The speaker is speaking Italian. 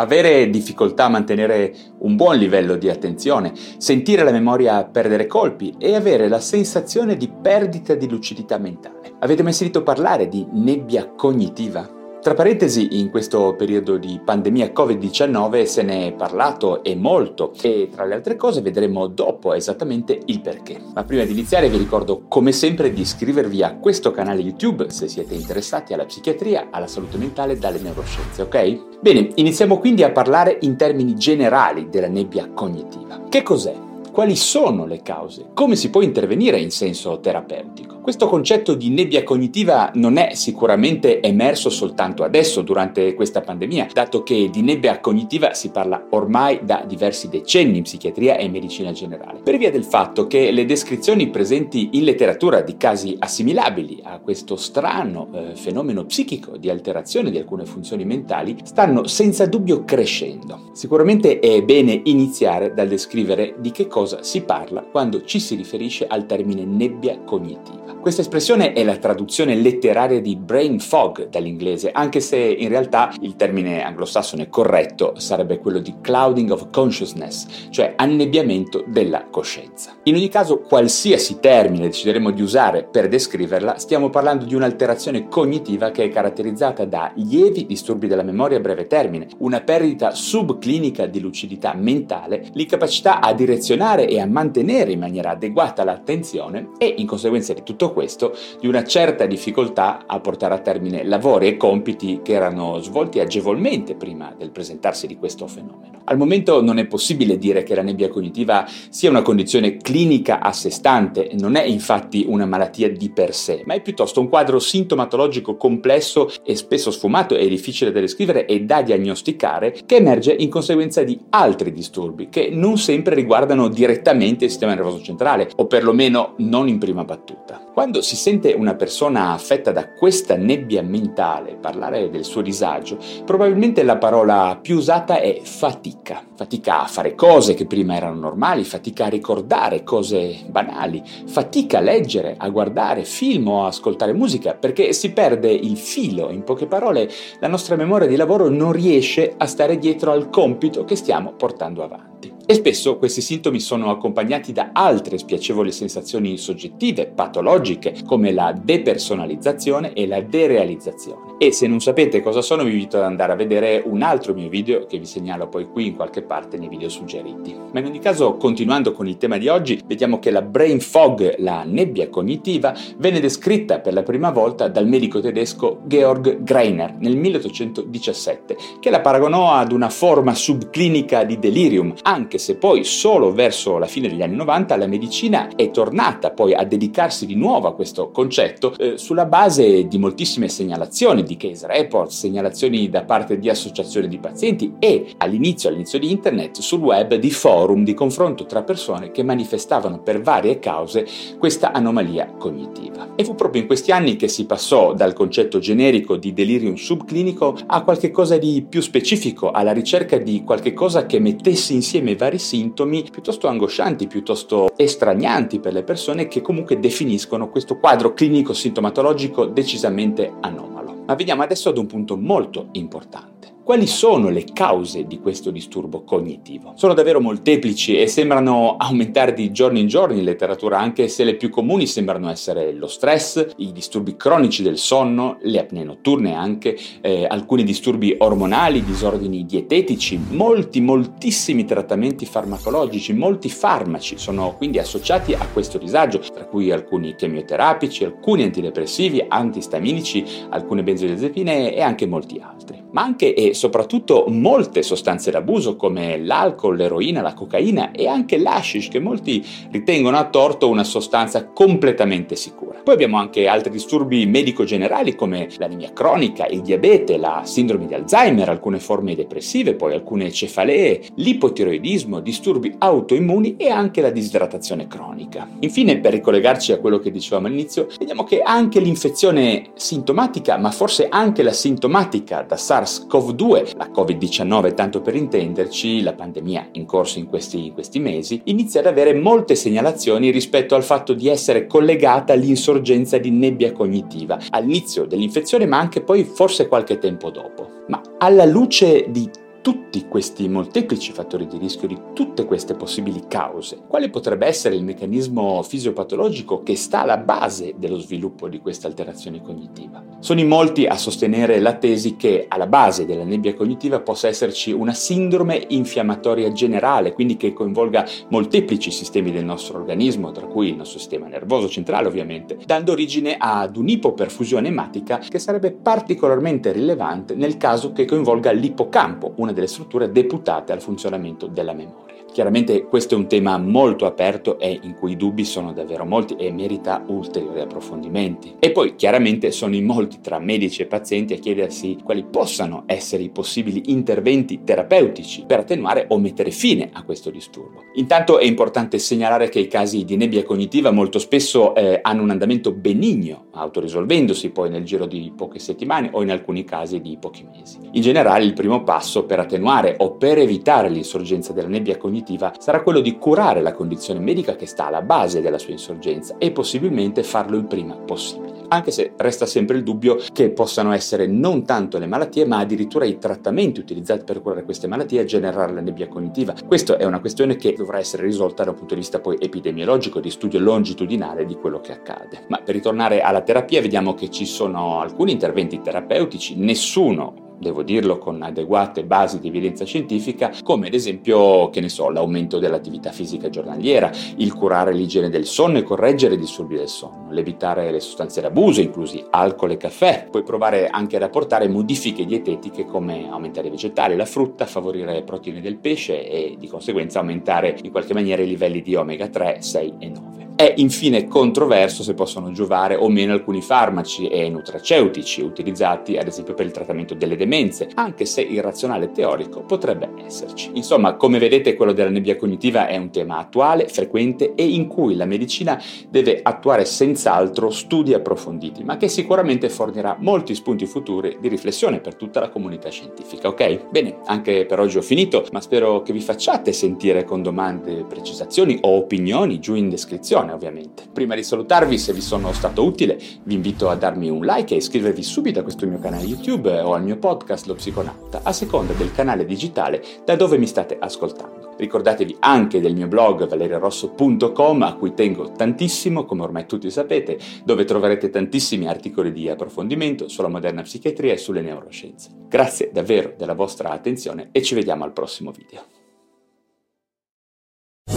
Avere difficoltà a mantenere un buon livello di attenzione, sentire la memoria perdere colpi e avere la sensazione di perdita di lucidità mentale. Avete mai sentito parlare di nebbia cognitiva? Tra parentesi, in questo periodo di pandemia Covid-19 se ne è parlato e molto e tra le altre cose vedremo dopo esattamente il perché. Ma prima di iniziare vi ricordo come sempre di iscrivervi a questo canale YouTube se siete interessati alla psichiatria, alla salute mentale e dalle neuroscienze, ok? Bene, iniziamo quindi a parlare in termini generali della nebbia cognitiva. Che cos'è? Quali sono le cause? Come si può intervenire in senso terapeutico? Questo concetto di nebbia cognitiva non è sicuramente emerso soltanto adesso durante questa pandemia, dato che di nebbia cognitiva si parla ormai da diversi decenni in psichiatria e in medicina generale, per via del fatto che le descrizioni presenti in letteratura di casi assimilabili a questo strano eh, fenomeno psichico di alterazione di alcune funzioni mentali stanno senza dubbio crescendo. Sicuramente è bene iniziare dal descrivere di che cosa si parla quando ci si riferisce al termine nebbia cognitiva. Questa espressione è la traduzione letteraria di brain fog dall'inglese, anche se in realtà il termine anglosassone corretto sarebbe quello di clouding of consciousness, cioè annebbiamento della coscienza. In ogni caso, qualsiasi termine decideremo di usare per descriverla, stiamo parlando di un'alterazione cognitiva che è caratterizzata da lievi disturbi della memoria a breve termine, una perdita subclinica di lucidità mentale, l'incapacità a direzionare e a mantenere in maniera adeguata l'attenzione e, in conseguenza di tutto questo, di una certa difficoltà a portare a termine lavori e compiti che erano svolti agevolmente prima del presentarsi di questo fenomeno. Al momento non è possibile dire che la nebbia cognitiva sia una condizione clinica a sé stante, non è infatti una malattia di per sé, ma è piuttosto un quadro sintomatologico complesso e spesso sfumato e difficile da descrivere e da diagnosticare che emerge in conseguenza di altri disturbi che non sempre riguardano direttamente il sistema nervoso centrale o perlomeno non in prima battuta. Quando si sente una persona affetta da questa nebbia mentale parlare del suo disagio, probabilmente la parola più usata è fatica. Fatica a fare cose che prima erano normali, fatica a ricordare cose banali, fatica a leggere, a guardare film o ascoltare musica, perché si perde il filo. In poche parole, la nostra memoria di lavoro non riesce a stare dietro al compito che stiamo portando avanti. E spesso questi sintomi sono accompagnati da altre spiacevoli sensazioni soggettive, patologiche, come la depersonalizzazione e la derealizzazione. E se non sapete cosa sono, vi invito ad andare a vedere un altro mio video che vi segnalo poi qui in qualche parte nei video suggeriti. Ma in ogni caso, continuando con il tema di oggi, vediamo che la brain fog, la nebbia cognitiva, venne descritta per la prima volta dal medico tedesco Georg Greiner nel 1817, che la paragonò ad una forma subclinica di delirium, anche anche se poi solo verso la fine degli anni 90 la medicina è tornata poi a dedicarsi di nuovo a questo concetto eh, sulla base di moltissime segnalazioni di case report, segnalazioni da parte di associazioni di pazienti e all'inizio, all'inizio di internet sul web di forum di confronto tra persone che manifestavano per varie cause questa anomalia cognitiva. E fu proprio in questi anni che si passò dal concetto generico di delirium subclinico a qualcosa di più specifico, alla ricerca di qualcosa che mettesse insieme vari vari sintomi piuttosto angoscianti, piuttosto estranianti per le persone che comunque definiscono questo quadro clinico sintomatologico decisamente anomalo. Ma veniamo adesso ad un punto molto importante. Quali sono le cause di questo disturbo cognitivo? Sono davvero molteplici e sembrano aumentare di giorno in giorno in letteratura, anche se le più comuni sembrano essere lo stress, i disturbi cronici del sonno, le apnee notturne anche, eh, alcuni disturbi ormonali, disordini dietetici, molti, moltissimi trattamenti farmacologici, molti farmaci sono quindi associati a questo disagio, tra cui alcuni chemioterapici, alcuni antidepressivi, antistaminici, alcune benzodiazepine e anche molti altri. Ma anche e soprattutto molte sostanze d'abuso come l'alcol, l'eroina, la cocaina e anche l'ashish che molti ritengono a torto una sostanza completamente sicura. Poi abbiamo anche altri disturbi medico-generali come l'anemia cronica, il diabete, la sindrome di Alzheimer, alcune forme depressive, poi alcune cefalee, l'ipotiroidismo, disturbi autoimmuni e anche la disidratazione cronica. Infine, per ricollegarci a quello che dicevamo all'inizio, vediamo che anche l'infezione sintomatica, ma forse anche la sintomatica da SARS-CoV-2, la Covid-19 tanto per intenderci, la pandemia in corso in questi, in questi mesi, inizia ad avere molte segnalazioni rispetto al fatto di essere collegata all'insorgenza di nebbia cognitiva, all'inizio dell'infezione ma anche poi forse qualche tempo dopo. Ma alla luce di tutti questi molteplici fattori di rischio, di tutte queste possibili cause, quale potrebbe essere il meccanismo fisiopatologico che sta alla base dello sviluppo di questa alterazione cognitiva? Sono in molti a sostenere la tesi che alla base della nebbia cognitiva possa esserci una sindrome infiammatoria generale, quindi che coinvolga molteplici sistemi del nostro organismo, tra cui il nostro sistema nervoso centrale ovviamente, dando origine ad un'ipoperfusione ematica che sarebbe particolarmente rilevante nel caso che coinvolga l'ipocampo, una delle strutture deputate al funzionamento della memoria. Chiaramente questo è un tema molto aperto e in cui i dubbi sono davvero molti e merita ulteriori approfondimenti. E poi chiaramente sono in molti tra medici e pazienti a chiedersi quali possano essere i possibili interventi terapeutici per attenuare o mettere fine a questo disturbo. Intanto è importante segnalare che i casi di nebbia cognitiva molto spesso eh, hanno un andamento benigno, autorisolvendosi poi nel giro di poche settimane o in alcuni casi di pochi mesi. In generale il primo passo per attenuare o per evitare l'insorgenza della nebbia cognitiva cognitiva sarà quello di curare la condizione medica che sta alla base della sua insorgenza e possibilmente farlo il prima possibile. Anche se resta sempre il dubbio che possano essere non tanto le malattie, ma addirittura i trattamenti utilizzati per curare queste malattie a generare la nebbia cognitiva. Questa è una questione che dovrà essere risolta da un punto di vista poi epidemiologico, di studio longitudinale di quello che accade. Ma per ritornare alla terapia, vediamo che ci sono alcuni interventi terapeutici, nessuno devo dirlo con adeguate basi di evidenza scientifica, come ad esempio, che ne so, l'aumento dell'attività fisica giornaliera, il curare l'igiene del sonno e correggere i disturbi del sonno, l'evitare le sostanze d'abuso, inclusi alcol e caffè, puoi provare anche ad apportare modifiche dietetiche come aumentare i vegetali, la frutta, favorire proteine del pesce e di conseguenza aumentare in qualche maniera i livelli di omega 3, 6 e 9. È infine controverso se possono giovare o meno alcuni farmaci e nutraceutici utilizzati ad esempio per il trattamento delle demenze, anche se il razionale teorico potrebbe esserci. Insomma, come vedete quello della nebbia cognitiva è un tema attuale, frequente e in cui la medicina deve attuare senz'altro studi approfonditi, ma che sicuramente fornirà molti spunti futuri di riflessione per tutta la comunità scientifica, ok? Bene, anche per oggi ho finito, ma spero che vi facciate sentire con domande, precisazioni o opinioni giù in descrizione descrizione ovviamente. Prima di salutarvi, se vi sono stato utile, vi invito a darmi un like e iscrivervi subito a questo mio canale YouTube o al mio podcast Lo Psiconauta, a seconda del canale digitale da dove mi state ascoltando. Ricordatevi anche del mio blog valeriarosso.com a cui tengo tantissimo, come ormai tutti sapete, dove troverete tantissimi articoli di approfondimento sulla moderna psichiatria e sulle neuroscienze. Grazie davvero della vostra attenzione e ci vediamo al prossimo video.